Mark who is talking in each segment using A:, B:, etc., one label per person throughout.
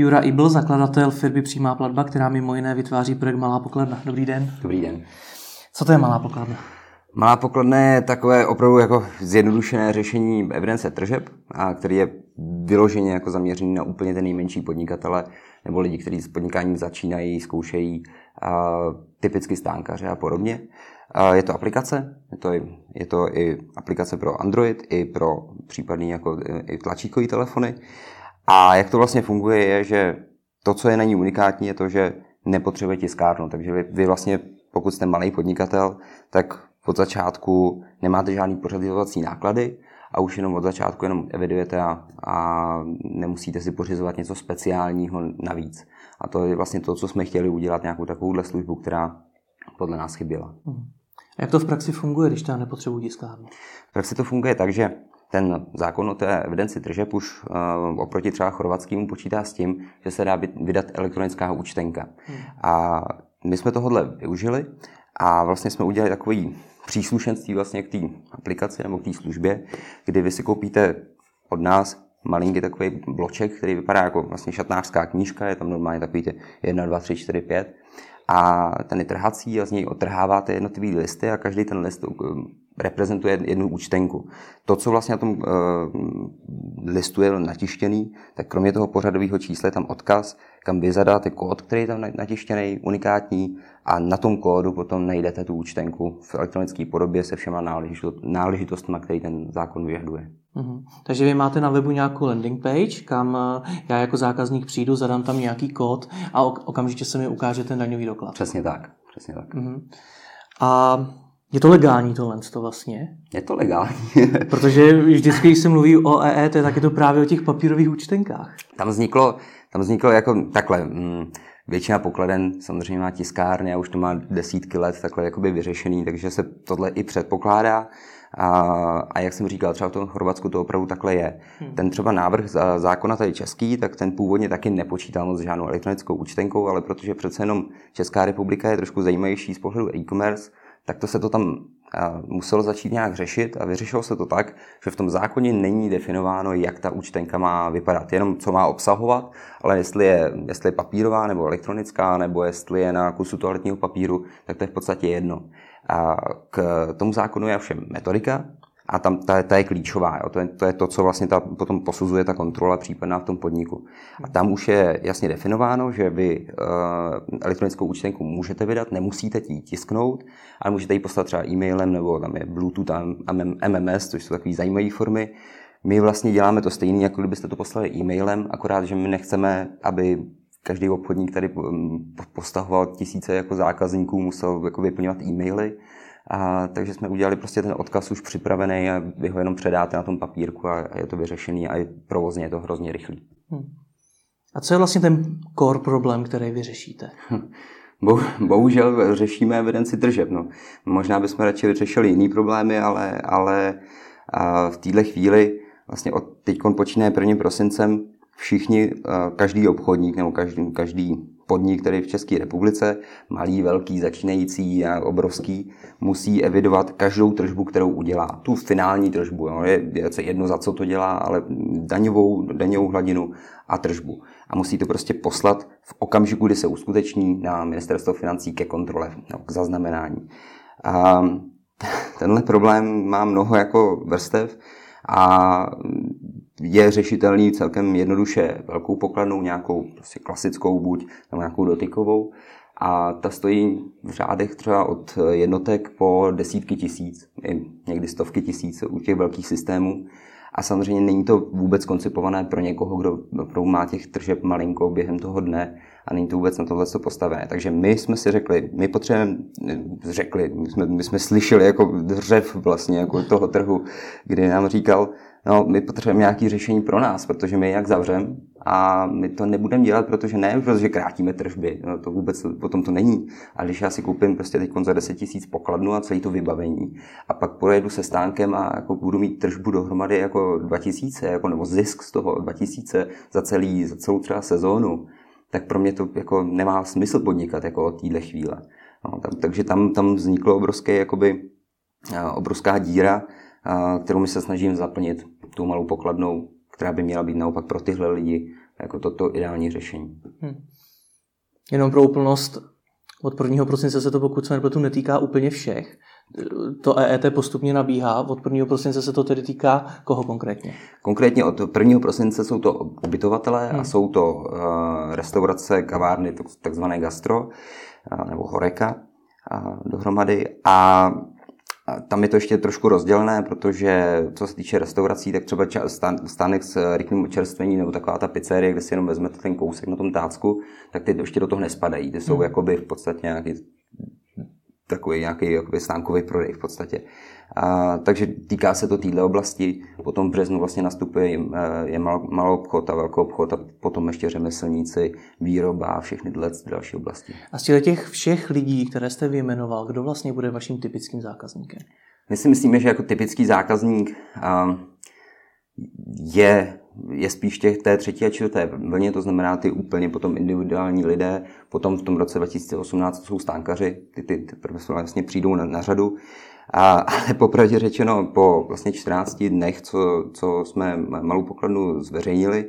A: Jura Ibl, zakladatel firmy Přímá platba, která mimo jiné vytváří projekt Malá pokladna. Dobrý den.
B: Dobrý den.
A: Co to je Malá pokladna?
B: Malá pokladna je takové opravdu jako zjednodušené řešení evidence tržeb, a který je vyloženě jako zaměřený na úplně ten nejmenší podnikatele nebo lidi, kteří s podnikáním začínají, zkoušejí, a typicky stánkaře a podobně. A je to aplikace, je to, je to i aplikace pro Android, i pro případný jako i tlačíkový telefony. A jak to vlastně funguje, je, že to, co je na ní unikátní, je to, že nepotřebuje tiskárnu. Takže vy, vy vlastně, pokud jste malý podnikatel, tak od začátku nemáte žádný pořazovací náklady a už jenom od začátku jenom evidujete a, a nemusíte si pořizovat něco speciálního navíc. A to je vlastně to, co jsme chtěli udělat, nějakou takovouhle službu, která podle nás chyběla.
A: Hmm. A jak to v praxi funguje, když tam nepotřebuji tiskárnu?
B: V praxi to funguje tak, že ten zákon o té evidenci tržeb už uh, oproti třeba chorvatskému počítá s tím, že se dá vydat elektronická účtenka. Hmm. A my jsme tohle využili a vlastně jsme udělali takový příslušenství vlastně k té aplikaci nebo k té službě, kdy vy si koupíte od nás malinký takový bloček, který vypadá jako vlastně šatnářská knížka, je tam normálně takový 1, 2, 3, 4, 5 a ten je trhací a z něj otrháváte jednotlivý listy a každý ten list reprezentuje jednu účtenku. To, co vlastně na tom uh, listu je natištěný, tak kromě toho pořadového čísla je tam odkaz, kam vy zadáte kód, který je tam natištěný, unikátní, a na tom kódu potom najdete tu účtenku v elektronické podobě se všema náležitostmi, který ten zákon vyžaduje.
A: Mm-hmm. Takže vy máte na webu nějakou landing page, kam eh, já jako zákazník přijdu, zadám tam nějaký kód a okamžitě se mi ukáže ten daňový doklad.
B: Přesně tak. Přesně tak. Mm-hmm.
A: A je to legální tohle to vlastně?
B: Je to legální.
A: Protože vždycky, když se mluví o EET, tak je to právě o těch papírových účtenkách.
B: Tam vzniklo, tam vzniklo jako takhle. Mm, většina pokladen samozřejmě má tiskárny a už to má desítky let takhle jakoby vyřešený, takže se tohle i předpokládá. A, a jak jsem říkal, třeba v tom Chorvatsku to opravdu takhle je. Hmm. Ten třeba návrh zákona tady český, tak ten původně taky nepočítal moc žádnou elektronickou účtenkou, ale protože přece jenom Česká republika je trošku zajímavější z pohledu e-commerce, tak to se to tam muselo začít nějak řešit a vyřešilo se to tak, že v tom zákoně není definováno, jak ta účtenka má vypadat, jenom co má obsahovat, ale jestli je, jestli je papírová nebo elektronická, nebo jestli je na kusu toaletního papíru, tak to je v podstatě jedno. A k tomu zákonu je všem metodika, a tam ta, ta je klíčová. Jo. To, je, to je to, co vlastně ta, potom posuzuje ta kontrola případná v tom podniku. A tam už je jasně definováno, že vy uh, elektronickou účtenku můžete vydat, nemusíte ji tisknout, ale můžete ji poslat třeba e-mailem, nebo tam je Bluetooth a MMS, což jsou takové zajímavé formy. My vlastně děláme to stejné, jako kdybyste to poslali e-mailem, akorát, že my nechceme, aby každý obchodník tady postahoval tisíce jako zákazníků, musel jako vyplňovat e-maily, a, takže jsme udělali prostě ten odkaz už připravený a vy ho jenom předáte na tom papírku a, a je to vyřešený a je provozně je to hrozně rychlý. Hmm.
A: A co je vlastně ten core problém, který vy řešíte?
B: Bo, bohužel řešíme evidenci tržeb. No. Možná bychom radši vyřešili jiný problémy, ale, ale v této chvíli vlastně od teď počínaje 1. prosincem všichni, každý obchodník nebo každý, každý podnik, který v České republice, malý, velký, začínající a obrovský, musí evidovat každou tržbu, kterou udělá. Tu finální tržbu. Jo. Je, je jedno, za co to dělá, ale daňovou, daňovou hladinu a tržbu. A musí to prostě poslat v okamžiku, kdy se uskuteční na ministerstvo financí ke kontrole, no, k zaznamenání. A tenhle problém má mnoho jako vrstev a je řešitelný celkem jednoduše velkou pokladnou, nějakou prostě klasickou buď, nebo nějakou dotykovou. A ta stojí v řádech třeba od jednotek po desítky tisíc, někdy stovky tisíc u těch velkých systémů. A samozřejmě není to vůbec koncipované pro někoho, kdo opravdu má těch tržeb malinko během toho dne a není to vůbec na tohle postavené. Takže my jsme si řekli, my potřebujeme, řekli, my jsme, my jsme slyšeli jako dřev vlastně jako toho trhu, kdy nám říkal, no, my potřebujeme nějaké řešení pro nás, protože my jak zavřeme a my to nebudeme dělat, protože ne, protože krátíme tržby, no, to vůbec potom to není. A když já si koupím prostě teď za 10 tisíc pokladnu a celý to vybavení a pak pojedu se stánkem a jako budu mít tržbu dohromady jako 2000, jako, nebo zisk z toho 2000 za, celý, za celou třeba sezónu, tak pro mě to jako nemá smysl podnikat jako od téhle chvíle. No, tam, takže tam, tam vzniklo obrovské, jakoby, obrovská díra, kterou my se snažíme zaplnit tou malou pokladnou, která by měla být naopak pro tyhle lidi jako toto ideální řešení. Hmm.
A: Jenom pro úplnost, od 1. prosince se to, pokud se nepletu, netýká úplně všech. To EET postupně nabíhá. Od 1. prosince se to tedy týká koho konkrétně?
B: Konkrétně od 1. prosince jsou to ubytovatelé hmm. a jsou to uh, restaurace, kavárny, takzvané gastro uh, nebo horeka uh, dohromady. A tam je to ještě trošku rozdělené, protože co se týče restaurací, tak třeba stánek s rychlým čerstvení nebo taková ta pizzerie, kde si jenom vezmete ten kousek na tom tácku, tak ty ještě do toho nespadají. Ty jsou hmm. jakoby v podstatě nějaký takový nějaký jakoby stánkový prodej v podstatě. A, takže týká se to téhle oblasti. Potom v březnu vlastně nastupuje je malou obchod a velkou obchod a potom ještě řemeslníci, výroba a všechny tyhle další oblasti.
A: A z těch všech lidí, které jste vyjmenoval, kdo vlastně bude vaším typickým zákazníkem?
B: My si myslíme, že jako typický zákazník je je spíš těch té třetí a čtvrté vlně, to znamená ty úplně potom individuální lidé, potom v tom roce 2018 jsou stánkaři, ty, ty, ty vlastně přijdou na, na řadu. A, ale popravdě řečeno, po vlastně 14 dnech, co, co jsme malou pokladnu zveřejnili,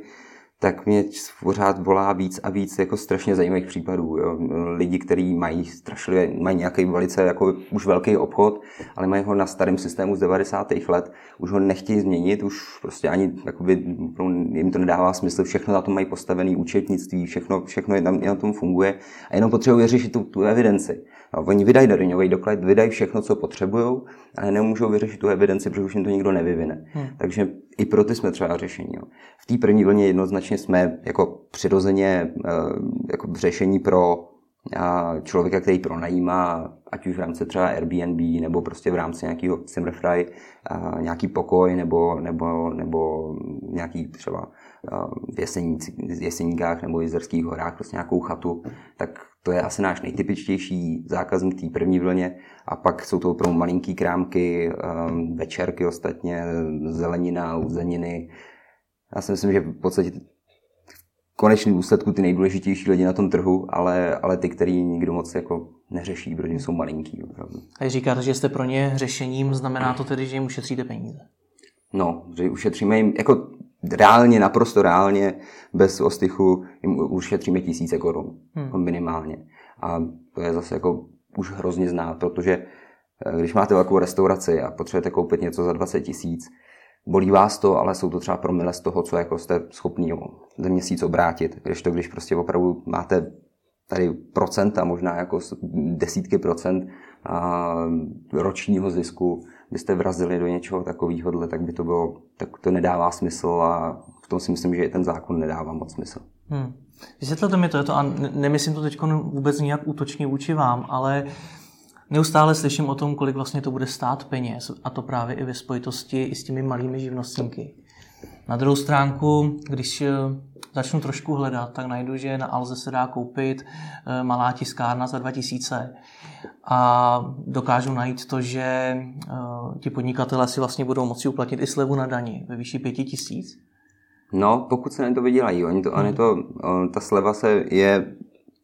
B: tak mě pořád volá víc a víc jako strašně zajímavých případů. Jo. Lidi, kteří mají strašlivě, mají nějaký velice jako už velký obchod, ale mají ho na starém systému z 90. let, už ho nechtějí změnit, už prostě ani jakoby, jim to nedává smysl, všechno na tom mají postavený účetnictví, všechno, všechno je tam, je na tom funguje a jenom potřebují řešit tu, tu evidenci. No, oni vydají daňový doklad, vydají všechno, co potřebují, ale nemůžou vyřešit tu evidenci, protože už jim to nikdo nevyvine. Hmm. Takže i pro ty jsme třeba řešení. Jo. V té první vlně jednoznačně jsme jako přirozeně eh, jako řešení pro eh, člověka, který pronajímá, ať už v rámci třeba Airbnb, nebo prostě v rámci nějakého Simmerfry, eh, nějaký pokoj, nebo, nebo, nebo nějaký třeba v Jeseníkách nebo Jizerských horách, prostě nějakou chatu, tak to je asi náš nejtypičtější zákazník té první vlně. A pak jsou to opravdu malinký krámky, um, večerky ostatně, zelenina, uzeniny. Já si myslím, že v podstatě v konečném důsledku ty nejdůležitější lidi na tom trhu, ale, ale ty, který nikdo moc jako neřeší, protože jsou malinký. Opravdu.
A: A když říkáte, že jste pro ně řešením, znamená to tedy, že jim ušetříte peníze?
B: No, že ušetříme jim, jako reálně, naprosto reálně, bez ostychu, jim ušetříme tisíce korun hmm. minimálně. A to je zase jako už hrozně znát, protože eh, když máte velkou restauraci a potřebujete koupit něco za 20 tisíc, bolí vás to, ale jsou to třeba promile z toho, co jako jste schopný za měsíc obrátit. Když to, když prostě opravdu máte tady procenta, možná jako desítky procent a ročního zisku, byste vrazili do něčeho takového, tak by to bylo, tak to nedává smysl a v tom si myslím, že ten zákon nedává moc smysl. Hmm.
A: Vysvětlete mi to, je to a nemyslím to teď vůbec nijak útočně vůči vám, ale neustále slyším o tom, kolik vlastně to bude stát peněz a to právě i ve spojitosti i s těmi malými živnostníky. Na druhou stránku, když eh, začnu trošku hledat, tak najdu, že na Alze se dá koupit eh, malá tiskárna za 2000 a dokážu najít to, že eh, ti podnikatelé si vlastně budou moci uplatnit i slevu na dani ve výši 5000.
B: No, pokud se to vydělají. Oni to, hmm. oni to, ta sleva se je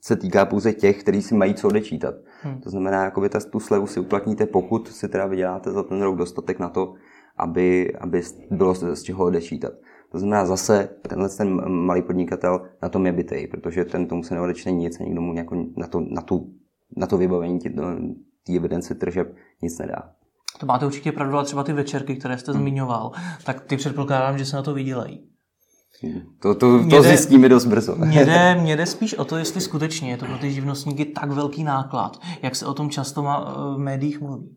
B: se týká pouze těch, kteří si mají co odečítat. Hmm. To znamená, jakoby ta, tu slevu si uplatníte, pokud si teda vyděláte za ten rok dostatek na to, aby, aby bylo z čeho odečítat. To znamená zase, tenhle ten malý podnikatel na tom je bytej, protože ten tomu se neodečne nic, nikdo mu jako na, to, na, tu, na to vybavení té evidence tržeb nic nedá.
A: To máte určitě pravdu, ale třeba ty večerky, které jste hmm. zmiňoval, tak ty předpokládám, že se na to vydělají.
B: To, to, to jde, zjistíme dost brzo.
A: Mě jde, mě jde spíš o to, jestli skutečně je to pro ty živnostníky tak velký náklad, jak se o tom často má, v médiích mluví.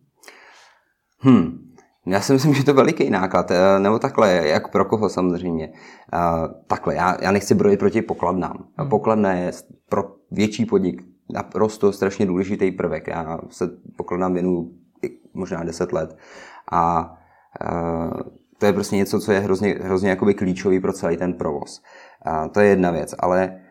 B: Hmm. Já si myslím, že to je veliký náklad, eh, nebo takhle, jak pro koho samozřejmě. Eh, takhle, já, já nechci brojit proti pokladnám. Hmm. Pokladna je pro větší podnik naprosto strašně důležitý prvek. Já se pokladnám věnu možná 10 let. A eh, to je prostě něco, co je hrozně, hrozně jakoby klíčový pro celý ten provoz. A to je jedna věc, ale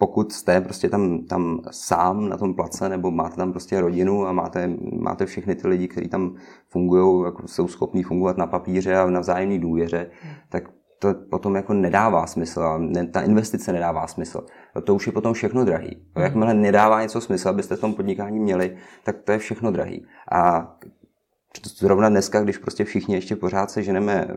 B: pokud jste prostě tam, tam sám na tom place, nebo máte tam prostě rodinu a máte, máte všechny ty lidi, kteří tam fungují, jako jsou schopní fungovat na papíře a na vzájemné důvěře, tak to potom jako nedává smysl a ne, ta investice nedává smysl. To už je potom všechno drahý. Jakmile nedává něco smysl, abyste v tom podnikání měli, tak to je všechno drahý. A zrovna dneska, když prostě všichni ještě pořád se ženeme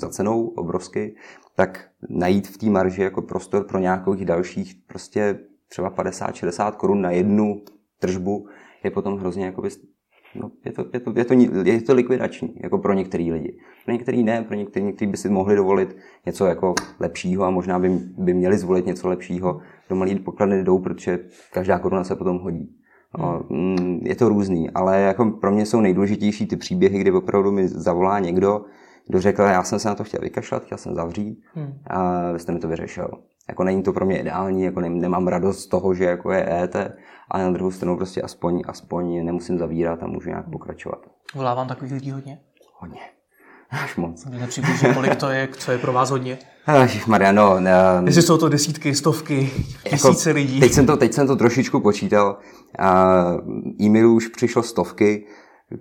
B: za cenou obrovsky, tak najít v té marži jako prostor pro nějakých dalších prostě třeba 50-60 korun na jednu tržbu je potom hrozně jakoby, no, je, to, je, to, je, to, je to likvidační jako pro některý lidi. Pro některý ne, pro některý, některý by si mohli dovolit něco jako lepšího a možná by, by měli zvolit něco lepšího. Do malý pokladny jdou, protože každá koruna se potom hodí. No, mm, je to různý, ale jako pro mě jsou nejdůležitější ty příběhy, kdy opravdu mi zavolá někdo, kdo řekl, já jsem se na to chtěl vykašlat, chtěl jsem zavřít hmm. a vy jste mi to vyřešil. Jako není to pro mě ideální, jako nemám radost z toho, že jako je ET, ale na druhou stranu prostě aspoň, aspoň nemusím zavírat a můžu nějak pokračovat.
A: Volá vám takových lidí hodně?
B: Hodně. Až moc.
A: Nepřibližně, kolik to je, co je pro vás hodně?
B: Mariano,
A: ne, Jestli jsou to desítky, stovky, jako tisíce jako, lidí.
B: Teď jsem, to, teď jsem to trošičku počítal. E-mailů už přišlo stovky,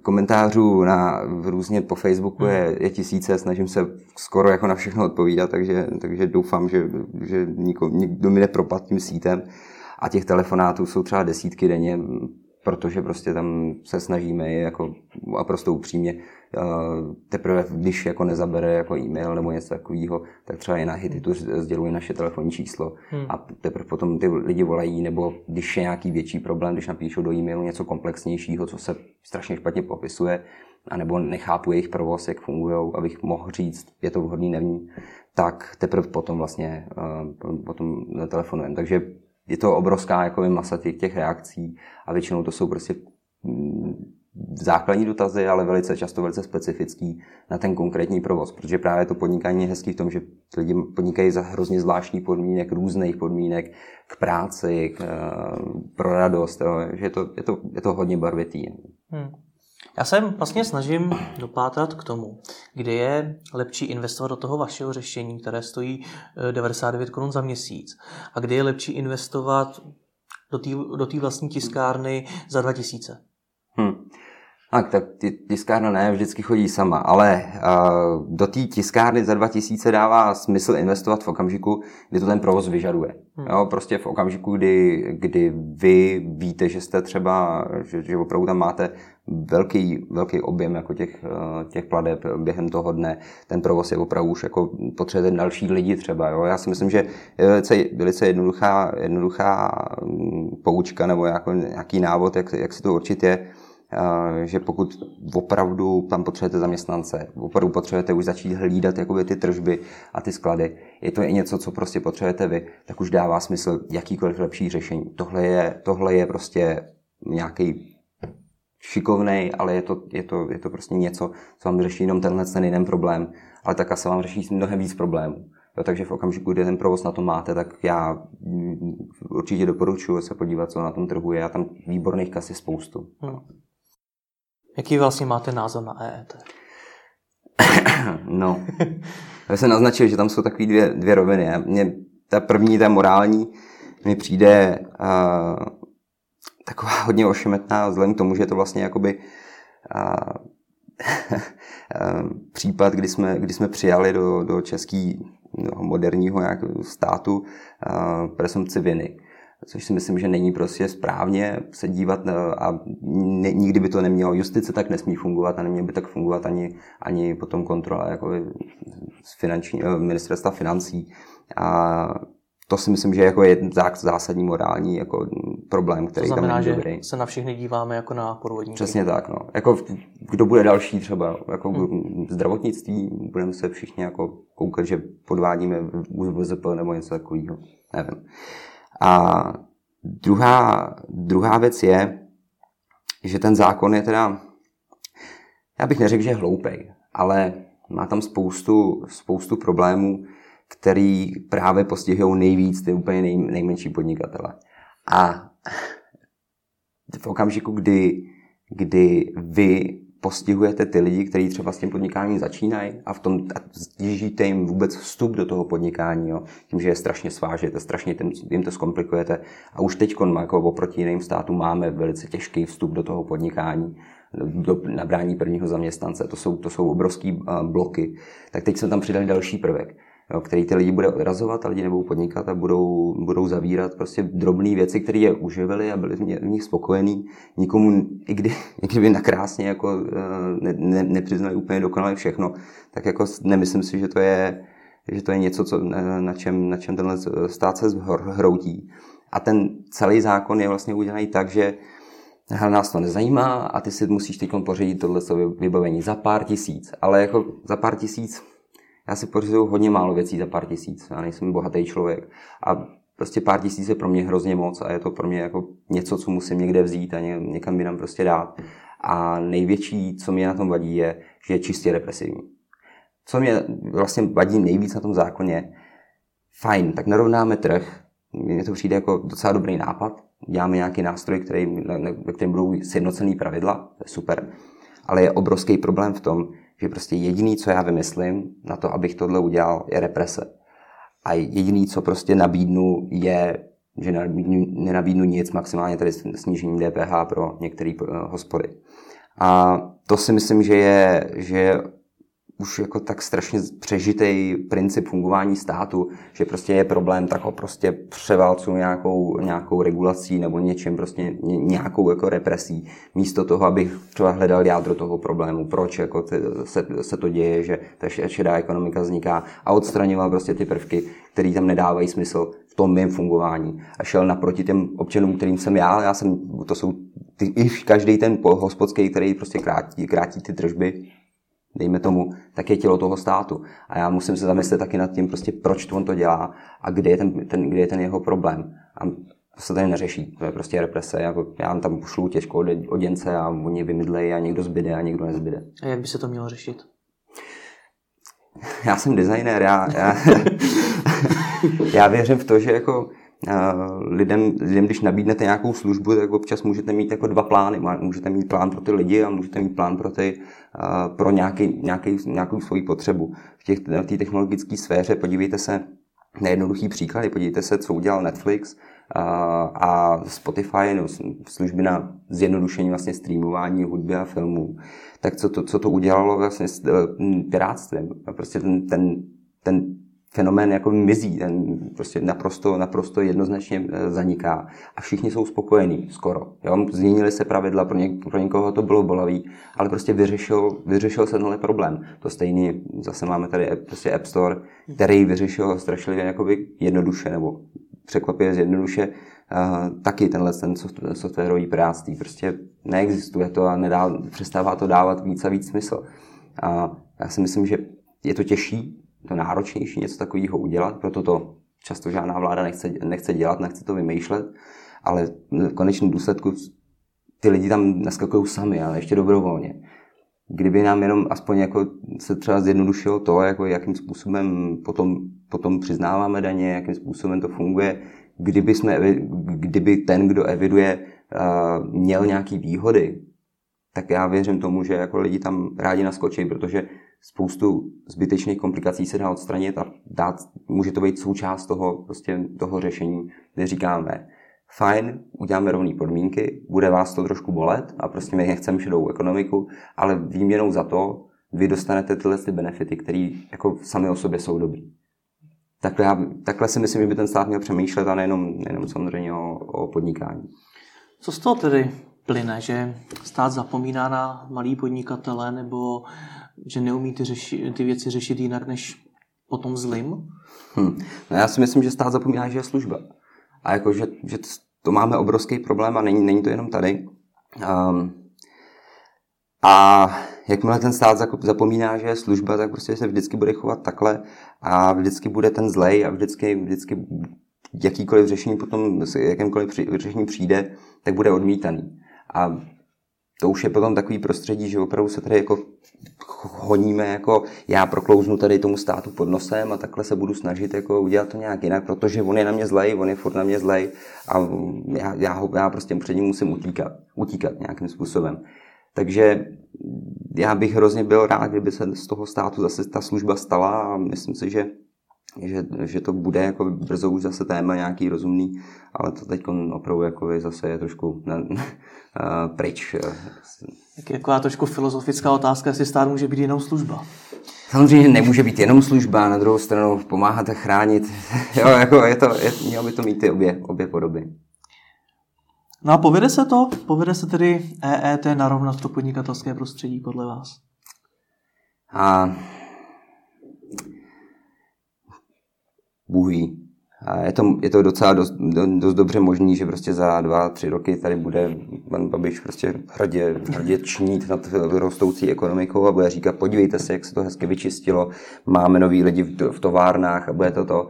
B: komentářů na různě po Facebooku je, hmm. je tisíce, snažím se skoro jako na všechno odpovídat, takže, takže doufám, že, že nikdo, nikdo mi nepropad tím sítem. A těch telefonátů jsou třeba desítky denně, protože prostě tam se snažíme jako a prostě upřímně teprve, když jako nezabere jako e-mail nebo něco takového, tak třeba je na tu sděluje naše telefonní číslo hmm. a teprve potom ty lidi volají, nebo když je nějaký větší problém, když napíšou do e-mailu něco komplexnějšího, co se strašně špatně popisuje, anebo nechápu jejich provoz, jak fungují, abych mohl říct, je to vhodný, nevní, tak teprve potom vlastně uh, potom telefonujeme. Takže je to obrovská jako masa těch, těch reakcí a většinou to jsou prostě mm, základní dotazy, ale velice často velice specifický na ten konkrétní provoz, protože právě to podnikání je hezký v tom, že lidi podnikají za hrozně zvláštní podmínek, různých podmínek k práci, k, eh, pro radost, jo, že je to, je, to, je to hodně barvitý. Hmm.
A: Já se vlastně snažím dopátrat k tomu, kde je lepší investovat do toho vašeho řešení, které stojí 99 eh, korun za měsíc, a kde je lepší investovat do té do vlastní tiskárny za 2000.
B: Tak, tak tiskárna ne, vždycky chodí sama, ale uh, do té tiskárny za 2000 dává smysl investovat v okamžiku, kdy to ten provoz vyžaduje. Hmm. Jo, prostě v okamžiku, kdy, kdy vy víte, že jste třeba, že, že opravdu tam máte velký, velký objem jako těch, těch pladeb během toho dne. Ten provoz je opravdu už jako potřebujete další lidi třeba. Jo? Já si myslím, že je velice, velice jednoduchá, jednoduchá mm, poučka nebo jako nějaký návod, jak, jak si to určitě že pokud opravdu tam potřebujete zaměstnance, opravdu potřebujete už začít hlídat jakoby ty tržby a ty sklady, je to i něco, co prostě potřebujete vy, tak už dává smysl jakýkoliv lepší řešení. Tohle je, tohle je prostě nějaký šikovný, ale je to, je, to, je to prostě něco, co vám řeší jenom tenhle ten jeden problém, ale tak se vám řeší mnohem víc problémů. Jo, takže v okamžiku, kdy ten provoz na to máte, tak já určitě doporučuji se podívat, co na tom trhu je. A tam výborných kas je spoustu. Hmm.
A: Jaký vlastně máte názor na EET?
B: no, já jsem naznačil, že tam jsou takové dvě, dvě roviny. Mně ta první, ta morální, mi přijde uh, taková hodně ošemetná, vzhledem k tomu, že je to vlastně jakoby uh, případ, kdy jsme, kdy jsme přijali do, do český moderního státu uh, presumpci viny což si myslím, že není prostě správně se dívat a ne, nikdy by to nemělo. Justice tak nesmí fungovat a neměl by tak fungovat ani, ani potom kontrola jako z finanční, eh, ministerstva financí. A to si myslím, že jako je zásadní morální jako problém, který to znamená,
A: tam
B: není dobrý.
A: se na všechny díváme jako na podvodníky.
B: Přesně tak. No. Jako, kdo bude další třeba, jako hmm. zdravotnictví, budeme se všichni jako koukat, že podvádíme VZP nebo něco takového. Nevím. A druhá, druhá věc je, že ten zákon je teda, já bych neřekl, že je hloupej, ale má tam spoustu, spoustu problémů, který právě postihují nejvíc ty úplně nej, nejmenší podnikatele. A v okamžiku, kdy, kdy vy postihujete ty lidi, kteří třeba s tím podnikáním začínají a v tom stěžíte jim vůbec vstup do toho podnikání, jo? tím, že je strašně svážete, strašně jim to zkomplikujete. A už teď jako oproti jiným státům máme velice těžký vstup do toho podnikání, do nabrání prvního zaměstnance. To jsou, to jsou obrovský bloky. Tak teď jsme tam přidali další prvek. Který ty lidi bude odrazovat a lidi nebudou podnikat a budou, budou zavírat prostě drobné věci, které je uživily a byli v nich spokojení. Nikomu, i, kdy, i kdyby nakrásně jako ne, ne, nepřiznali úplně dokonale všechno, tak jako nemyslím si, že to je, že to je něco, co, na, čem, na čem tenhle stát se hroutí. A ten celý zákon je vlastně udělaný tak, že nás to nezajímá a ty si musíš teď pořídit tohle vybavení za pár tisíc. Ale jako za pár tisíc, já si pořizuju hodně málo věcí za pár tisíc. Já nejsem bohatý člověk. A prostě pár tisíc je pro mě hrozně moc a je to pro mě jako něco, co musím někde vzít a někam jinam prostě dát. A největší, co mě na tom vadí, je, že je čistě represivní. Co mě vlastně vadí nejvíc na tom zákoně, fajn, tak narovnáme trh, mně to přijde jako docela dobrý nápad, děláme nějaký nástroj, který, ve kterém budou sjednocený pravidla, to je super, ale je obrovský problém v tom, že prostě jediný, co já vymyslím na to, abych tohle udělal, je represe. A jediný, co prostě nabídnu, je, že nenabídnu, nic, maximálně tady snížení DPH pro některé eh, hospody. A to si myslím, že je, že je už jako tak strašně přežitý princip fungování státu, že prostě je problém, tak ho prostě převálcu nějakou, nějakou regulací nebo něčím, prostě nějakou jako represí, místo toho, abych třeba hledal jádro toho problému, proč jako ty, se, se, to děje, že ta šedá ekonomika vzniká a odstraňoval prostě ty prvky, které tam nedávají smysl v tom mém fungování. A šel naproti těm občanům, kterým jsem já, já jsem, to jsou ty, i každý ten hospodský, který prostě krátí, krátí ty tržby, dejme tomu, tak je tělo toho státu. A já musím se zamyslet taky nad tím, prostě proč on to dělá a kde je ten, ten, kde je ten jeho problém. A to se tady neřeší. To je prostě represe. Jako já tam pošlu těžko oděnce a oni vymydlejí a někdo zbyde a někdo nezbyde.
A: A jak by se to mělo řešit?
B: Já jsem designér, já, já, já věřím v to, že jako lidem, lidem, když nabídnete nějakou službu, tak občas můžete mít jako dva plány. Můžete mít plán pro ty lidi a můžete mít plán pro, ty, pro nějaký, nějaký, nějakou svoji potřebu. V, těch, v té technologické sféře podívejte se na jednoduchý příklady. Podívejte se, co udělal Netflix a Spotify, no, služby na zjednodušení vlastně streamování hudby a filmů. Tak co to, co to udělalo vlastně s e, pirátstvím? Prostě ten, ten, ten fenomén jako mizí, ten prostě naprosto, naprosto jednoznačně e, zaniká a všichni jsou spokojení, skoro. Jo? Změnily se pravidla, pro, něk, pro někoho to bylo bolavý, ale prostě vyřešil, vyřešil se tenhle problém. To stejný, zase máme tady prostě App Store, který vyřešil strašlivě jakoby jednoduše, nebo překvapivě zjednoduše, uh, taky tenhle ten softwarový práctví. Prostě neexistuje to a nedá, přestává to dávat víc a víc smysl. A já si myslím, že je to těžší, to náročnější něco takového udělat, proto to často žádná vláda nechce, nechce dělat, nechce to vymýšlet, ale v konečném důsledku ty lidi tam naskakují sami, ale ještě dobrovolně. Kdyby nám jenom aspoň jako se třeba zjednodušilo to, jako jakým způsobem potom, potom přiznáváme daně, jakým způsobem to funguje, kdyby, jsme, kdyby ten, kdo eviduje, měl nějaké výhody, tak já věřím tomu, že jako lidi tam rádi naskočí, protože spoustu zbytečných komplikací se dá odstranit a dát, může to být součást toho, prostě toho řešení, kde říkáme, fajn, uděláme rovné podmínky, bude vás to trošku bolet a prostě my nechceme šedou ekonomiku, ale výměnou za to vy dostanete tyhle ty benefity, které jako sami o sobě jsou dobrý. Takhle, já, takhle si myslím, že by ten stát měl přemýšlet a nejenom, nejenom samozřejmě o, o podnikání.
A: Co z toho tedy plyne, že stát zapomíná na malý podnikatele nebo že neumí ty, řeši, ty věci řešit jinak než potom zlým?
B: Hm. No já si myslím, že stát zapomíná, že je služba. A jako, že, že to máme obrovský problém a není, není to jenom tady. Um, a jakmile ten stát zapomíná, že je služba, tak prostě se vždycky bude chovat takhle a vždycky bude ten zlej a vždycky, vždycky jakýkoliv řešení potom, jakémkoliv řešení přijde, tak bude odmítaný. A to už je potom takový prostředí, že opravdu se tady jako honíme, jako já proklouznu tady tomu státu pod nosem a takhle se budu snažit jako udělat to nějak jinak, protože on je na mě zlej, on je furt na mě zlej a já, já, ho, já prostě před ním musím utíkat, utíkat nějakým způsobem. Takže já bych hrozně byl rád, kdyby se z toho státu zase ta služba stala a myslím si, že že, že to bude jako brzo už zase téma nějaký rozumný, ale to teď opravdu jako je zase je trošku na, na, pryč.
A: Tak je taková trošku filozofická otázka, jestli stát může být jenom služba.
B: samozřejmě nemůže být jenom služba, na druhou stranu pomáhat a chránit. jo, jako je to, je, mělo by to mít ty obě, obě podoby.
A: No a povede se to? Povede se tedy EET narovnat to podnikatelské prostředí podle vás?
B: A Bůh ví. A je to, je to docela dost, dost dobře možný, že prostě za dva, tři roky tady bude pan Babiš prostě hrdě, hrdě čnít nad rostoucí ekonomikou a bude říkat, podívejte se, jak se to hezky vyčistilo, máme nový lidi v, v továrnách a bude to to.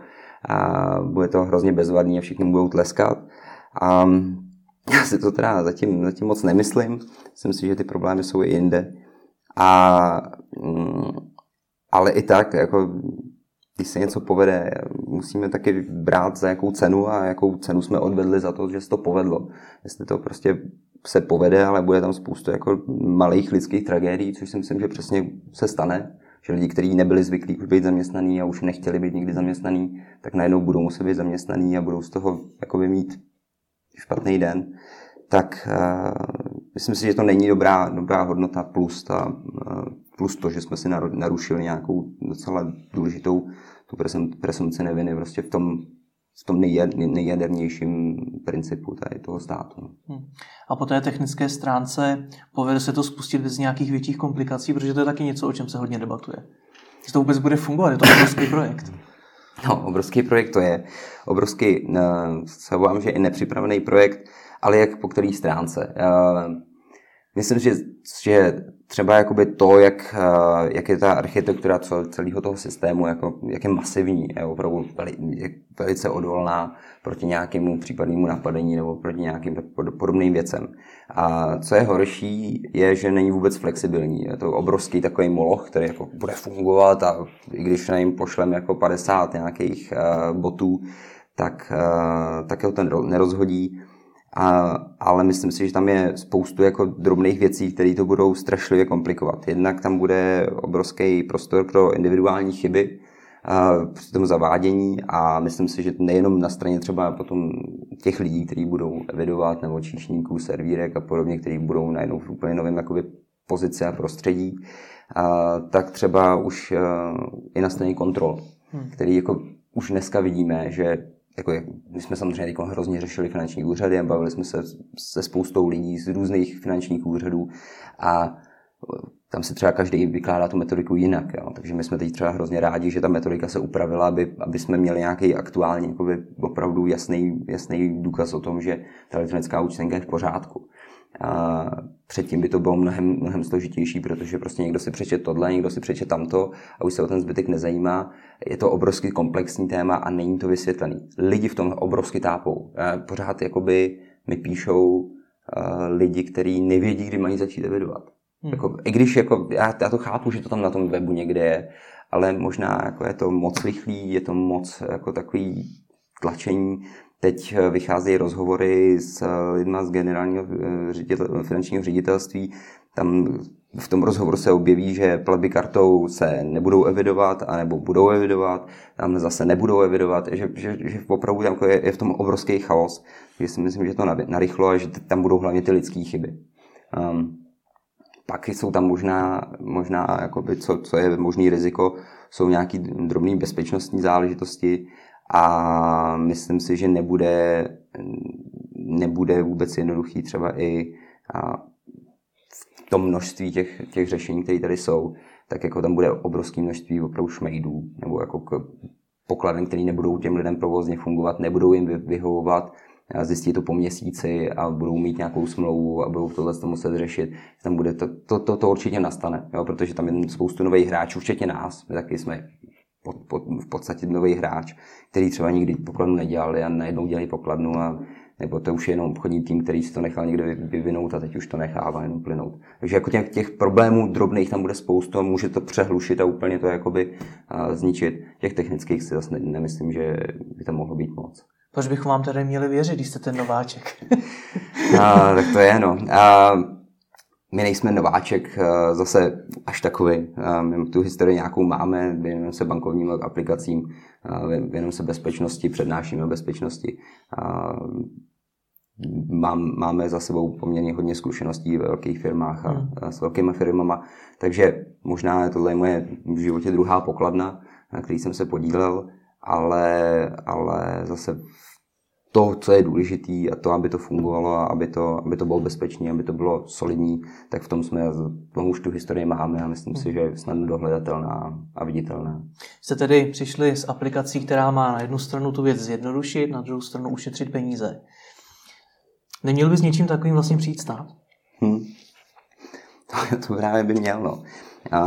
B: A bude to hrozně bezvadný a všichni budou tleskat. A já si to teda zatím, zatím moc nemyslím. Myslím si, že ty problémy jsou i jinde. A, mm, ale i tak, jako když se něco povede, musíme taky brát za jakou cenu a jakou cenu jsme odvedli za to, že se to povedlo. Jestli to prostě se povede, ale bude tam spoustu jako malých lidských tragédií, což si myslím, že přesně se stane, že lidi, kteří nebyli zvyklí už být zaměstnaní a už nechtěli být nikdy zaměstnaní, tak najednou budou muset být zaměstnaní a budou z toho jakoby mít špatný den, tak uh, myslím si, že to není dobrá, dobrá hodnota plus, ta, uh, plus to, že jsme si narušili nějakou docela důležitou tu presumci neviny prostě v tom, v tom nejjadernějším principu tady toho státu. No. Hmm.
A: A po té technické stránce povede se to spustit bez nějakých větších komplikací, protože to je taky něco, o čem se hodně debatuje. Jestli to vůbec bude fungovat, je to obrovský projekt.
B: No, obrovský projekt to je. Obrovský, uh, se obávám, že i nepřipravený projekt, ale jak po který stránce. Uh, myslím, že, že třeba jakoby to, jak, uh, jak je ta architektura celého toho systému, jako, jak je masivní, je opravdu velice odolná proti nějakému případnému napadení nebo proti nějakým podobným věcem. A co je horší, je, že není vůbec flexibilní. Je to obrovský takový moloch, který jako bude fungovat a i když na jim pošlem jako 50 nějakých uh, botů, tak, uh, tak ho ten nerozhodí. A, ale myslím si, že tam je spoustu jako drobných věcí, které to budou strašlivě komplikovat. Jednak tam bude obrovský prostor pro individuální chyby při tom zavádění a myslím si, že nejenom na straně třeba potom těch lidí, kteří budou evidovat, nebo číšníků, servírek a podobně, kteří budou najednou v úplně novém jakoby, pozici a prostředí, a, tak třeba už a, i na straně kontrol, hmm. který jako už dneska vidíme, že jako, my jsme samozřejmě teď hrozně řešili finanční úřady a bavili jsme se se spoustou lidí z různých finančních úřadů a tam se třeba každý vykládá tu metodiku jinak. Jo. Takže my jsme teď třeba hrozně rádi, že ta metodika se upravila, aby, aby jsme měli nějaký aktuální, opravdu jasný, jasný důkaz o tom, že ta elektronická účtenka je v pořádku. A předtím by to bylo mnohem, mnohem složitější, protože prostě někdo si přečet tohle, někdo si přečet tamto a už se o ten zbytek nezajímá. Je to obrovský komplexní téma a není to vysvětlený. Lidi v tom obrovsky tápou. Pořád jakoby mi píšou lidi, kteří nevědí, kdy mají začít evidovat. Hmm. Jako, I když jako, já, já to chápu, že to tam na tom webu někde je, ale možná jako je to moc rychlý, je to moc jako takový tlačení. Teď eh, vycházejí rozhovory s eh, lidmi z generálního eh, ředitel, finančního ředitelství. Tam v tom rozhovoru se objeví, že platby kartou se nebudou evidovat, anebo budou evidovat, tam zase nebudou evidovat, že, že, že opravdu tam je, je v tom obrovský chaos. že si myslím, že to narychlo a že tam budou hlavně ty lidské chyby. Um, pak jsou tam možná, možná jakoby, co, co je možný riziko, jsou nějaké drobné bezpečnostní záležitosti a myslím si, že nebude, nebude vůbec jednoduchý třeba i v tom množství těch, těch řešení, které tady jsou, tak jako tam bude obrovské množství opravdu šmejdů, nebo jako pokladen, které nebudou těm lidem provozně fungovat, nebudou jim vyhovovat, zjistí to po měsíci a budou mít nějakou smlouvu a budou tohle to muset řešit. Tam bude to, to, to, to určitě nastane, jo, protože tam je spoustu nových hráčů, včetně nás, my taky jsme pod, pod, v podstatě nový hráč, který třeba nikdy pokladnu nedělali a najednou dělají pokladnu a nebo to už je jenom obchodní tým, který si to nechal někde vyvinout a teď už to nechává jenom plynout. Takže jako těch, těch problémů drobných tam bude spoustu, může to přehlušit a úplně to jakoby a, zničit. Těch technických si zase nemyslím, že by to mohlo být moc.
A: Proč bychom vám tedy měli věřit, když jste ten nováček?
B: a, tak to je, no. A, my nejsme nováček zase až takový. My tu historii nějakou máme, věnujeme se bankovním aplikacím, věnujeme se bezpečnosti, přednášíme bezpečnosti. mám, máme za sebou poměrně hodně zkušeností ve velkých firmách a, hmm. a s velkými firmama, takže možná tohle je moje v životě druhá pokladna, na který jsem se podílel, ale, ale zase to, co je důležité a to, aby to fungovalo a aby to, aby to bylo bezpečné, aby to bylo solidní, tak v tom jsme, tomu už tu historii máme a myslím si, že je snadno dohledatelná a viditelná.
A: Jste tedy přišli s aplikací, která má na jednu stranu tu věc zjednodušit, na druhou stranu ušetřit peníze. Neměl by s něčím takovým vlastně přijít stát? Hmm.
B: To, to právě by měl, no.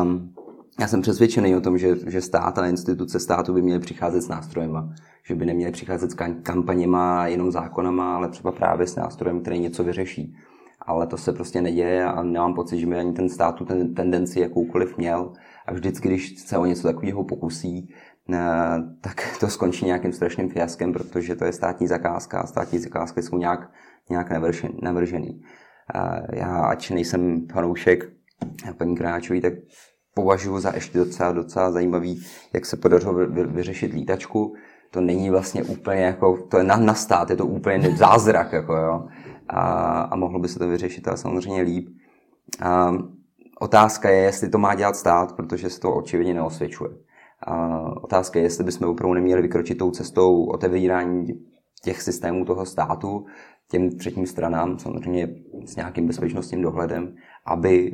B: Um, já jsem přesvědčený o tom, že, že stát a instituce státu by měly přicházet s nástrojema. Že by neměly přicházet s kampaněma, jenom zákonama, ale třeba právě s nástrojem, který něco vyřeší. Ale to se prostě neděje a nemám pocit, že by ani ten stát tu ten tendenci jakoukoliv měl. A vždycky, když se o něco takového pokusí, eh, tak to skončí nějakým strašným fiaskem, protože to je státní zakázka a státní zakázky jsou nějak, nějak navržený. Já, ač nejsem fanoušek paní Kráčový, tak považuji za ještě docela, docela zajímavý, jak se podařilo vyřešit lítačku. To není vlastně úplně jako, to je na, na stát, je to úplně zázrak, jako jo. A, a mohlo by se to vyřešit ale samozřejmě líp. A, otázka je, jestli to má dělat stát, protože se to očividně neosvědčuje. A, otázka je, jestli bychom opravdu neměli vykročit tou cestou otevírání těch systémů toho státu těm třetím stranám, samozřejmě s nějakým bezpečnostním dohledem, aby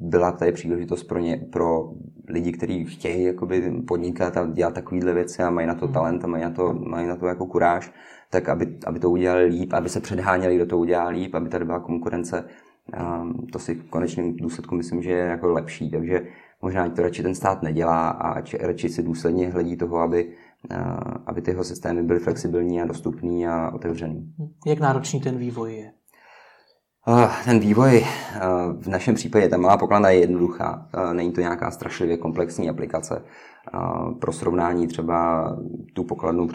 B: byla tady příležitost pro, ně, pro lidi, kteří chtějí jakoby, podnikat a dělat takovéhle věci a mají na to hmm. talent a mají na to, mají na to jako kuráž, tak aby, aby to udělali líp, aby se předháněli, kdo to udělá líp, aby tady byla konkurence. A to si v konečném důsledku myslím, že je jako lepší. Takže možná to radši ten stát nedělá a radši si důsledně hledí toho, aby, aby ty jeho systémy byly flexibilní a dostupný a otevřený.
A: Jak náročný ten vývoj je?
B: Ten vývoj v našem případě, ta malá pokladna je jednoduchá. Není to nějaká strašlivě komplexní aplikace. Pro srovnání třeba tu pokladnu,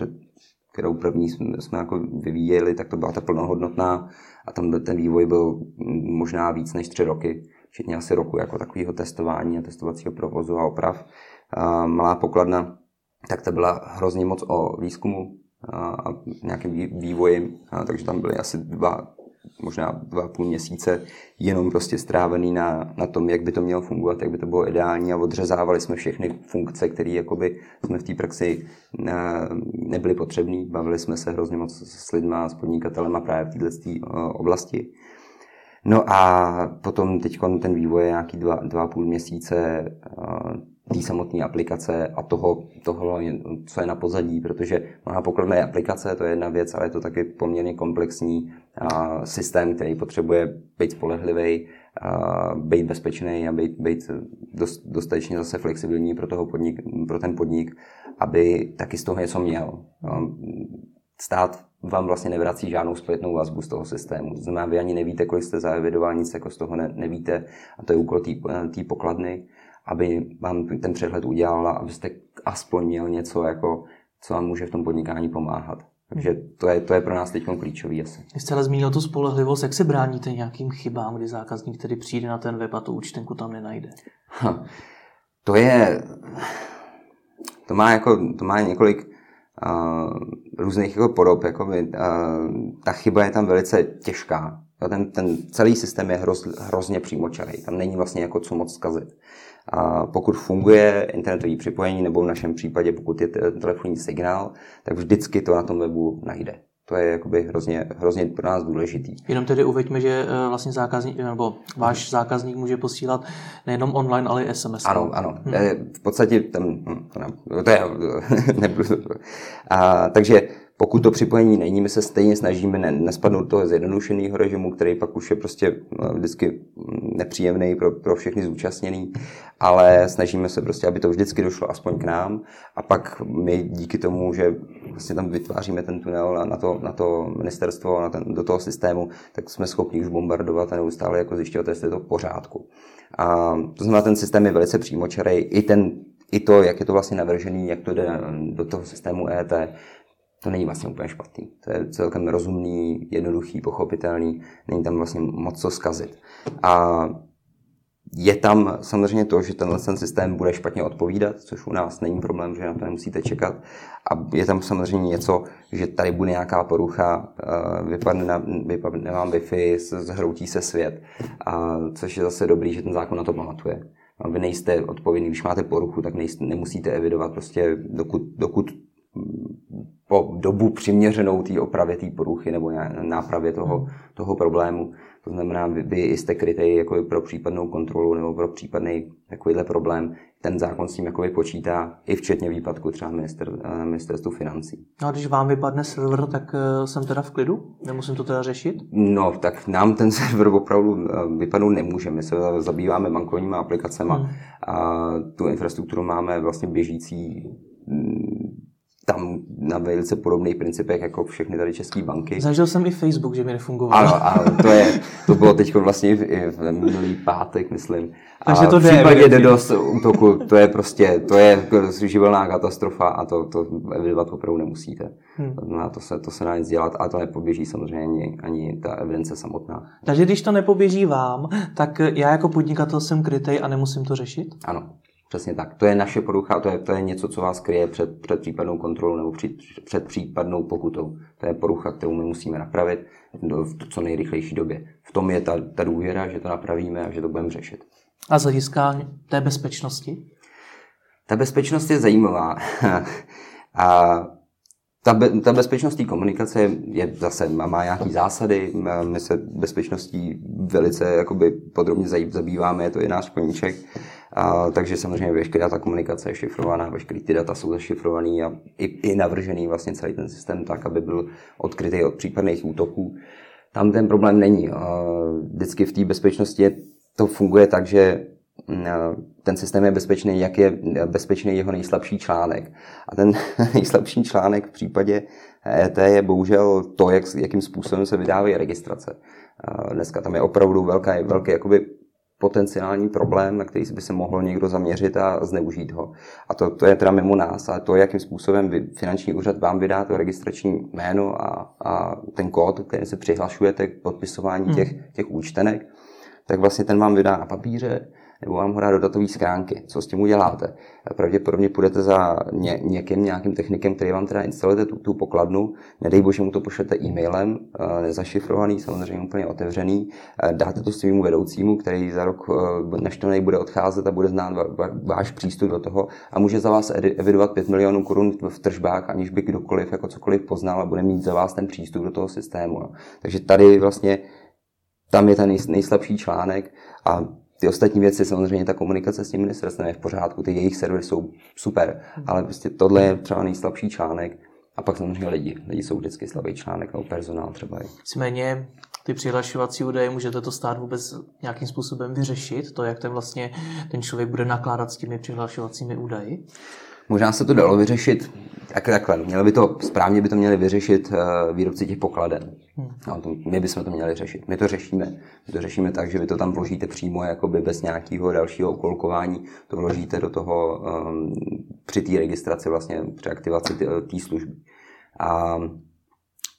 B: kterou první jsme jako vyvíjeli, tak to byla ta plnohodnotná a tam ten vývoj byl možná víc než tři roky, včetně asi roku jako takového testování a testovacího provozu a oprav. Malá pokladna, tak to byla hrozně moc o výzkumu a nějakým vývoji, takže tam byly asi dva možná dva půl měsíce jenom prostě strávený na, na tom, jak by to mělo fungovat, jak by to bylo ideální a odřezávali jsme všechny funkce, které jakoby jsme v té praxi ne, nebyly potřebné. Bavili jsme se hrozně moc s lidmi, s podnikatelema právě v této oblasti. No a potom teď ten vývoj je nějaký dva, dva půl měsíce té samotné aplikace a toho, toho, co je na pozadí, protože má pokladné aplikace, to je jedna věc, ale je to taky poměrně komplexní a, systém, který potřebuje být spolehlivý, a, být bezpečný a být, být dost, dostatečně zase flexibilní pro, toho podnik, pro ten podnik, aby taky z toho něco měl. Stát vám vlastně nevrací žádnou zpětnou vazbu z toho systému. To znamená, vy ani nevíte, kolik jste zaevidoval, nic jako z toho ne, nevíte a to je úkol té pokladny aby vám ten přehled udělala, abyste aspoň měl něco, jako, co vám může v tom podnikání pomáhat. Takže to je, to je pro nás teď klíčový asi.
A: Vy jste ale zmínil tu spolehlivost, jak se bráníte nějakým chybám, kdy zákazník tedy přijde na ten web a tu účtenku tam nenajde? Ha,
B: to je, to má, jako, to má několik uh, různých jako podob. Jako by, uh, ta chyba je tam velice těžká. Ten, ten celý systém je hroz, hrozně přímočarý. Tam není vlastně jako co moc zkazit. A pokud funguje internetové připojení, nebo v našem případě, pokud je telefonní signál, tak vždycky to na tom webu najde. To je jakoby hrozně, hrozně pro nás důležitý.
A: Jenom tedy uveďme, že eh, vlastně zákazník, nebo váš zákazník může posílat nejenom online, ale i SMS.
B: Ano, ano. Hmm. V podstatě tam, hm, to, je, nebudu. A, takže pokud to připojení není, my se stejně snažíme ne, nespadnout toho zjednodušeného režimu, který pak už je prostě no, vždycky nepříjemný pro, pro všechny zúčastněný, ale snažíme se prostě, aby to vždycky došlo aspoň k nám a pak my díky tomu, že vlastně tam vytváříme ten tunel na, na, to, na to ministerstvo, na ten, do toho systému, tak jsme schopni už bombardovat a neustále jako zjišťovat, jestli je to v pořádku. A to znamená, ten systém je velice přímočarej, i ten i to, jak je to vlastně navržený, jak to jde do toho systému ET, to není vlastně úplně špatný. To je celkem rozumný, jednoduchý, pochopitelný, není tam vlastně moc co zkazit. A je tam samozřejmě to, že tenhle ten systém bude špatně odpovídat, což u nás není problém, že na to nemusíte čekat. A je tam samozřejmě něco, že tady bude nějaká porucha, eh, vypadne, na, vypadne vám Wi-Fi, zhroutí se svět, a což je zase dobrý, že ten zákon na to pamatuje. A vy nejste odpovědný, když máte poruchu, tak nejste, nemusíte evidovat prostě, dokud, dokud po dobu přiměřenou té opravě té poruchy nebo nápravě toho, hmm. toho problému. To znamená, vy, vy jste krytej jako pro případnou kontrolu nebo pro případný takovýhle problém. Ten zákon s tím jako počítá i včetně výpadku třeba minister, eh, ministerstvu financí.
A: No a když vám vypadne server, tak eh, jsem teda v klidu? Nemusím to teda řešit?
B: No, tak nám ten server opravdu eh, vypadnout nemůže. My se zabýváme bankovními aplikacemi hmm. a tu infrastrukturu máme vlastně běžící mm, tam na velice podobných principech jako všechny tady české banky.
A: Zažil jsem i Facebook, že mi nefungoval.
B: Ano, ano to, je, to bylo teď vlastně i v minulý pátek, myslím.
A: Takže to
B: v případě DDoS útoku, to je prostě, to je živelná katastrofa a to, to evidovat opravdu nemusíte. Hmm. To, to, se, to se dá nic dělat a to nepoběží samozřejmě ani, ani ta evidence samotná.
A: Takže když to nepoběží vám, tak já jako podnikatel jsem krytej a nemusím to řešit?
B: Ano. Přesně tak. To je naše porucha, to je, to je něco, co vás kryje před, před případnou kontrolou nebo před, před případnou pokutou. To je porucha, kterou my musíme napravit v co nejrychlejší době. V tom je ta, ta důvěra, že to napravíme a že to budeme řešit.
A: A z hlediska té bezpečnosti?
B: Ta bezpečnost je zajímavá. a ta, be, ta bezpečnostní komunikace je zase, má nějaké zásady, my se bezpečností velice jakoby podrobně zabýváme, je to i náš koníček. A, takže samozřejmě veškerá ta komunikace je šifrovaná, veškeré ty data jsou zašifrovaný a i, i navržený vlastně celý ten systém tak, aby byl odkrytý od případných útoků. Tam ten problém není. A vždycky v té bezpečnosti to funguje tak, že ten systém je bezpečný, jak je bezpečný jeho nejslabší článek. A ten nejslabší článek v případě ET je bohužel to, jak, jakým způsobem se vydávají registrace. Dneska tam je opravdu velká, velký jakoby potenciální problém, na který by se mohl někdo zaměřit a zneužít ho. A to, to je teda mimo nás, ale to, jakým způsobem vy, finanční úřad vám vydá to registrační jméno a, a ten kód, který se přihlašujete k podpisování hmm. těch, těch účtenek, tak vlastně ten vám vydá na papíře, nebo vám ho dá do datové schránky. Co s tím uděláte? Pravděpodobně půjdete za ně, někým, nějakým technikem, který vám teda instalujete tu, tu pokladnu, nedej bože mu to pošlete e-mailem, eh, nezašifrovaný, samozřejmě úplně otevřený, eh, dáte to svým vedoucímu, který za rok, eh, než to bude odcházet a bude znát váš přístup do toho a může za vás evidovat 5 milionů korun v tržbách, aniž by kdokoliv jako cokoliv poznal a bude mít za vás ten přístup do toho systému. No. Takže tady vlastně tam je ten nejslabší článek a ty ostatní věci, samozřejmě ta komunikace s tím ministerstvem je v pořádku, ty jejich servery jsou super, ale prostě tohle je třeba nejslabší článek. A pak samozřejmě lidi. Lidi jsou vždycky slabý článek, nebo personál třeba.
A: Nicméně ty přihlašovací údaje, můžete to stát vůbec nějakým způsobem vyřešit, to, jak ten vlastně ten člověk bude nakládat s těmi přihlašovacími údaji?
B: Možná se to dalo vyřešit tak, takhle. Měli by to, správně by to měli vyřešit uh, výrobci těch pokladen. Hmm. No, to, my bychom to měli řešit. My to řešíme. My to řešíme tak, že vy to tam vložíte přímo jakoby bez nějakého dalšího ukolkování. To vložíte do toho um, při té registraci, vlastně při aktivaci té služby. A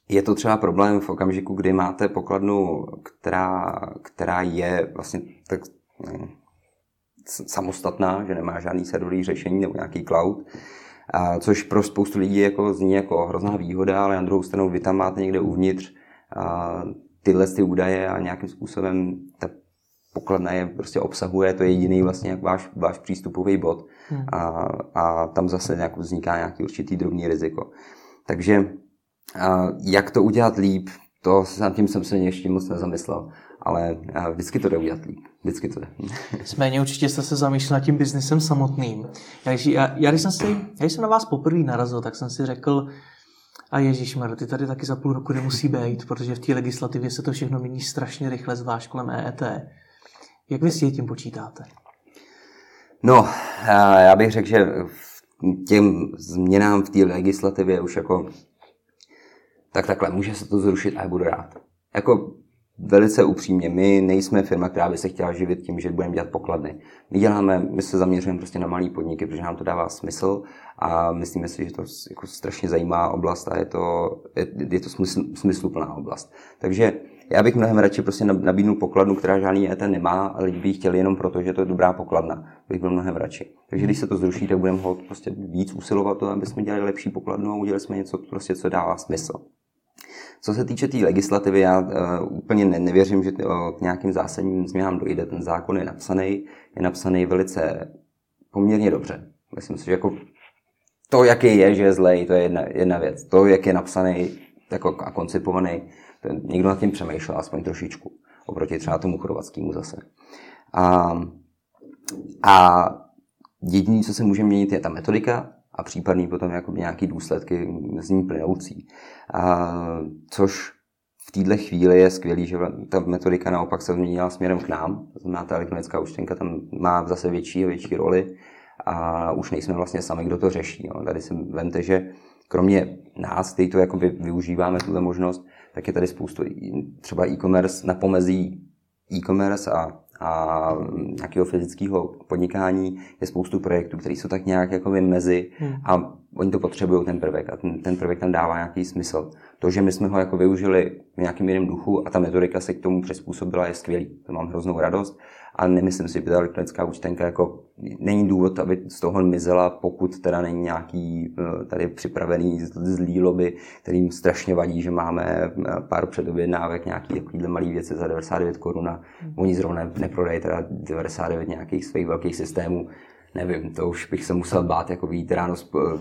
B: je to třeba problém v okamžiku, kdy máte pokladnu, která, která je vlastně tak, ne, samostatná, že nemá žádný serverový řešení nebo nějaký cloud, a což pro spoustu lidí jako zní jako hrozná výhoda, ale na druhou stranu vy tam máte někde uvnitř a tyhle ty údaje a nějakým způsobem ta pokladna je prostě obsahuje, to je jediný vlastně jak váš, váš přístupový bod hmm. a, a tam zase nějak vzniká nějaký určitý drobný riziko. Takže a jak to udělat líp, to nad tím jsem se ještě moc nezamyslel ale vždycky to jde udělat líp. Vždycky to jde.
A: Nicméně určitě jste se zamýšlel nad tím biznesem samotným. Já, já, já, když jsem si, já když jsem na vás poprvé narazil, tak jsem si řekl, a Ježíš ty tady taky za půl roku nemusí být, protože v té legislativě se to všechno mění strašně rychle, zvlášť kolem EET. Jak vy si tím počítáte?
B: No, já bych řekl, že těm změnám v té legislativě už jako tak takhle, může se to zrušit a já budu rád. Jako velice upřímně, my nejsme firma, která by se chtěla živit tím, že budeme dělat pokladny. My děláme, my se zaměřujeme prostě na malé podniky, protože nám to dává smysl a myslíme si, že to jako strašně zajímá oblast a je to, je, je to smysl, smysluplná oblast. Takže já bych mnohem radši prostě nabídnul pokladnu, která žádný ET nemá, ale lidi by ji chtěli jenom proto, že to je dobrá pokladna. Bych byl mnohem radši. Takže když se to zruší, tak budeme ho prostě víc usilovat to, aby jsme dělali lepší pokladnu a udělali jsme něco, prostě, co dává smysl. Co se týče té tý legislativy, já uh, úplně ne, nevěřím, že uh, k nějakým zásadním změnám dojde. Ten zákon je napsaný, je napsaný velice poměrně dobře. Myslím si, že jako to, jaký je, že je zlej, to je jedna, jedna věc. To, jak je napsaný jako a koncipovaný, to někdo nad tím přemýšlel aspoň trošičku. Oproti třeba tomu chorvatskému zase. A, a jediné, co se může měnit, je ta metodika a případný potom jako nějaký důsledky z ní plynoucí. A, což v této chvíli je skvělý, že ta metodika naopak se změnila směrem k nám. To znamená, ta elektronická účtenka tam má zase větší a větší roli a už nejsme vlastně sami, kdo to řeší. Jo. Tady si vemte, že kromě nás, kteří to jakoby využíváme, tuto možnost, tak je tady spoustu třeba e-commerce na pomezí e-commerce a, a nějakého fyzického podnikání je spoustu projektů, které jsou tak nějak jakoby mezi hmm. a oni to potřebují ten prvek a ten, ten prvek tam dává nějaký smysl. To, že my jsme ho jako využili v nějakým jiném duchu a ta metodika se k tomu přizpůsobila, je skvělý. To mám hroznou radost a nemyslím si, že ta elektronická účtenka jako není důvod, aby z toho mizela, pokud teda není nějaký eh, tady připravený zlý lobby, kterým strašně vadí, že máme eh, pár předobjednávek, nějaký takovýhle malý věci za 99 korun a hmm. oni zrovna neprodají teda 99 nějakých svých velkých systémů nevím, to už bych se musel bát, jako vyjít ráno,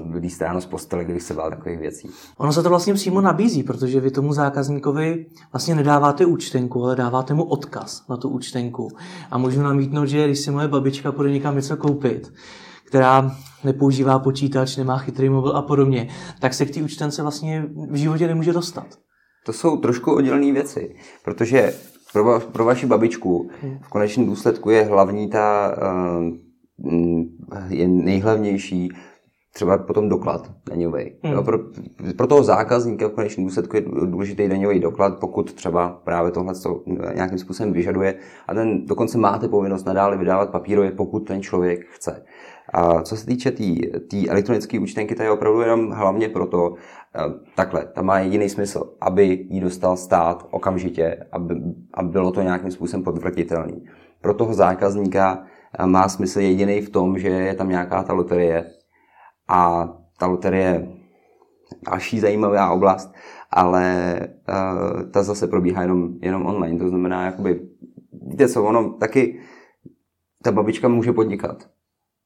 B: vyjít ráno z postele, kdybych se bál takových věcí.
A: Ono se to vlastně přímo nabízí, protože vy tomu zákazníkovi vlastně nedáváte účtenku, ale dáváte mu odkaz na tu účtenku. A můžu namítnout, že když si moje babička půjde někam něco koupit, která nepoužívá počítač, nemá chytrý mobil a podobně, tak se k té účtence vlastně v životě nemůže dostat.
B: To jsou trošku oddělené věci, protože pro, pro vaši babičku v konečném důsledku je hlavní ta uh, je nejhlavnější třeba potom doklad daňový. Hmm. Pro, pro toho zákazníka v konečném důsledku je důležitý daňový doklad, pokud třeba právě tohle to nějakým způsobem vyžaduje. A ten dokonce máte povinnost nadále vydávat papírově, pokud ten člověk chce. A co se týče té tý, tý elektronické účtenky, to je opravdu jenom hlavně proto, takhle, ta má jediný smysl, aby ji dostal stát okamžitě, aby, aby bylo to nějakým způsobem podvrtitelné. Pro toho zákazníka má smysl jediný v tom, že je tam nějaká ta loterie a ta loterie další zajímavá oblast, ale uh, ta zase probíhá jenom, jenom online. To znamená, jakoby, víte co, ono taky ta babička může podnikat.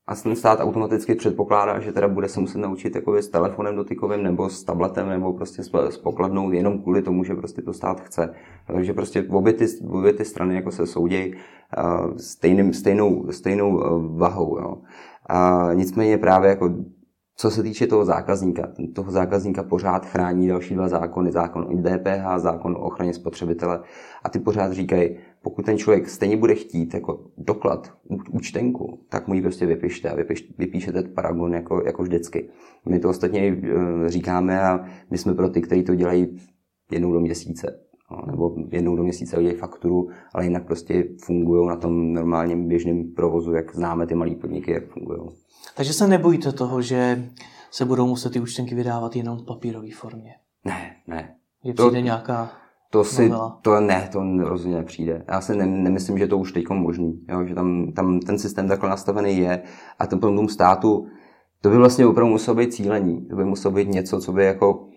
B: A ten stát automaticky předpokládá, že teda bude se muset naučit jako s telefonem dotykovým nebo s tabletem nebo prostě s pokladnou jenom kvůli tomu, že prostě to stát chce. Takže prostě obě ty, obě ty strany jako se soudějí uh, stejným, stejnou, stejnou uh, vahou. Jo. A nicméně právě jako co se týče toho zákazníka, toho zákazníka pořád chrání další dva zákony, zákon o DPH, zákon o ochraně spotřebitele a ty pořád říkají, pokud ten člověk stejně bude chtít jako doklad, účtenku, tak mu ji prostě vypište a vypiš, vypíšete paragon jako, jako vždycky. My to ostatně eh, říkáme a my jsme pro ty, kteří to dělají jednou do měsíce. No, nebo jednou do měsíce udělají fakturu, ale jinak prostě fungují na tom normálním běžném provozu, jak známe ty malé podniky, jak fungují.
A: Takže se nebojíte toho, že se budou muset ty účtenky vydávat jenom v papírové formě?
B: Ne, ne.
A: Že přijde to, nějaká
B: to si, to ne, to rozhodně nepřijde. Já si ne, nemyslím, že to už teď možný, jo? že tam, tam ten systém takhle nastavený je a ten tom státu, to by vlastně opravdu muselo být cílení. To by muselo být něco, co by jako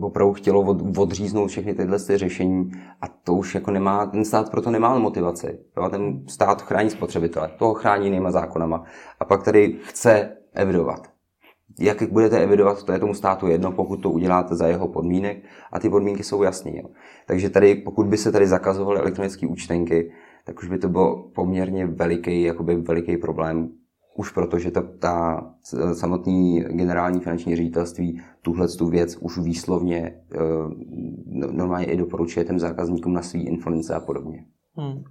B: opravdu chtělo od, odříznout všechny tyhle ty řešení a to už jako nemá, ten stát proto nemá motivaci. Jo? Ten stát chrání spotřebitele, toho chrání jinýma zákonama a pak tady chce evidovat. Jak budete evidovat, to je tomu státu jedno, pokud to uděláte za jeho podmínek a ty podmínky jsou jasné. Takže tady, pokud by se tady zakazovaly elektronické účtenky, tak už by to bylo poměrně veliký, jakoby veliký problém už proto, že ta, ta samotný generální finanční ředitelství tuhle tu věc už výslovně e, normálně i doporučuje těm zákazníkům na svý influence a podobně. Hmm.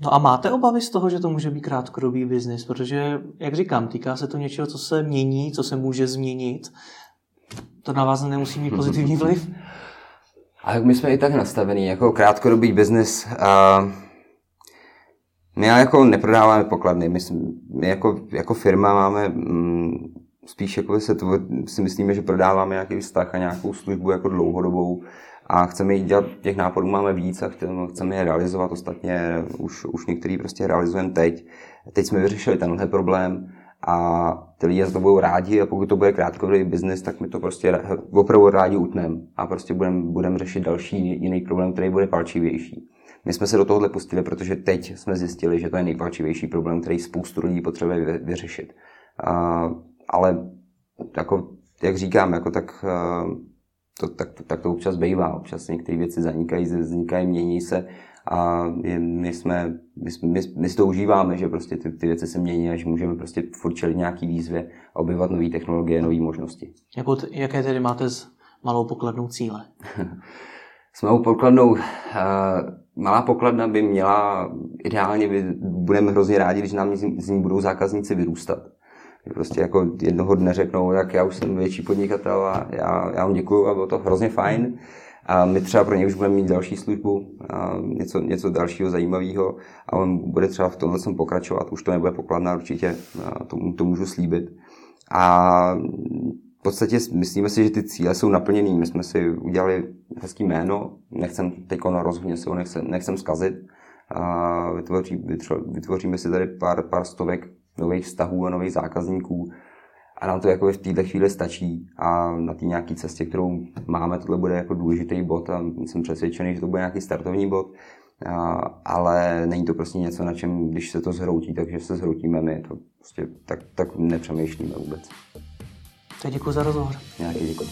A: No a máte obavy z toho, že to může být krátkodobý biznis? Protože, jak říkám, týká se to něčeho, co se mění, co se může změnit. To na vás nemusí mít pozitivní vliv?
B: A my jsme i tak nastavení jako krátkodobý biznis. Uh my jako neprodáváme pokladny, my, my jako, jako firma máme mm, spíš jako se to, si myslíme, že prodáváme nějaký vztah a nějakou službu jako dlouhodobou a chceme jít dělat, těch nápadů máme víc a chceme je realizovat, ostatně už, už některý prostě realizujeme teď. Teď jsme vyřešili tenhle problém a ty lidi za to budou rádi a pokud to bude krátkodobý biznis, tak my to prostě opravdu rádi utneme a prostě budeme budem řešit další jiný problém, který bude palčivější. My jsme se do tohohle pustili, protože teď jsme zjistili, že to je nejpalčivější problém, který spoustu lidí potřebuje vyřešit. A, ale jako, jak říkám, jako tak, to, tak, tak to občas bývá. Občas některé věci zanikají, vznikají, mění se a my, jsme, my, my, my si to užíváme, že prostě ty, ty věci se mění a že můžeme prostě furt čelit nějaký výzvě a objevovat nové technologie, nové možnosti.
A: Jako, jaké tedy máte s malou pokladnou cíle?
B: s malou pokladnou, uh, malá pokladna by měla, ideálně by, budeme hrozně rádi, když nám z ní budou zákazníci vyrůstat. Prostě jako jednoho dne řeknou, tak já už jsem větší podnikatel a já, já vám děkuju a bylo to hrozně fajn. A my třeba pro něj už budeme mít další službu, a něco, něco dalšího zajímavého a on bude třeba v tomhle sem pokračovat. Už to nebude pokladná určitě, to, to můžu slíbit. A v podstatě myslíme si, že ty cíle jsou naplněný. My jsme si udělali hezký jméno, nechcem teď rozhodně se ho nechcem, nechcem zkazit. A vytvoří, vytvoříme si tady pár, pár stovek nových vztahů a nových zákazníků a nám to jako v této chvíli stačí a na té nějaké cestě, kterou máme, tohle bude jako důležitý bod a jsem přesvědčený, že to bude nějaký startovní bod, a, ale není to prostě něco, na čem, když se to zhroutí, takže se zhroutíme my, to prostě tak, tak nepřemýšlíme vůbec.
A: Tak děkuji za rozhovor.
B: Nějaký děkuji.